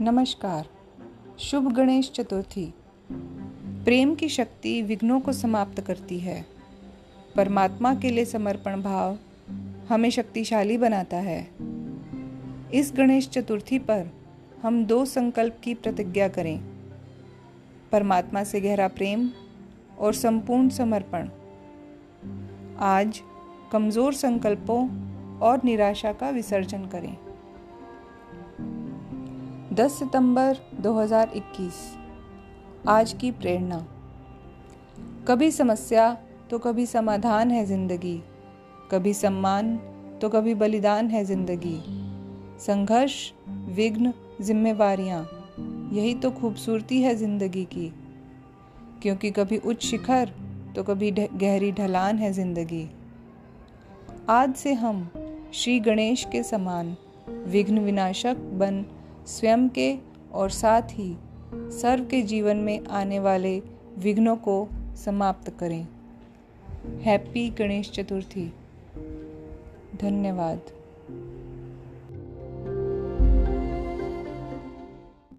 नमस्कार। शुभ गणेश चतुर्थी। प्रेम की शक्ति विघ्नों को समाप्त करती है। परमात्मा के लिए समर्पण भाव हमें शक्तिशाली बनाता है। इस गणेश चतुर्थी पर हम दो संकल्प की प्रतिज्ञा करें। परमात्मा से गहरा प्रेम और संपूर्ण समर्पण। आज कमज़ोर संकल्पों और निराशा का विसर्जन करें। 10 सितंबर 2021 आज की प्रेरणा। कभी समस्या तो कभी समाधान है ज़िंदगी। कभी सम्मान तो कभी बलिदान है ज़िंदगी। संघर्ष, विघ्न, जिम्मेवारियाँ, यही तो खूबसूरती है ज़िंदगी की। क्योंकि कभी उच्च शिखर तो कभी गहरी ढलान है ज़िंदगी। आज से हम श्री गणेश के समान विघ्न विनाशक बन स्वयं के और साथ ही सर्व के जीवन में आने वाले विघ्नों को समाप्त करें। हैप्पी गणेश चतुर्थी। धन्यवाद।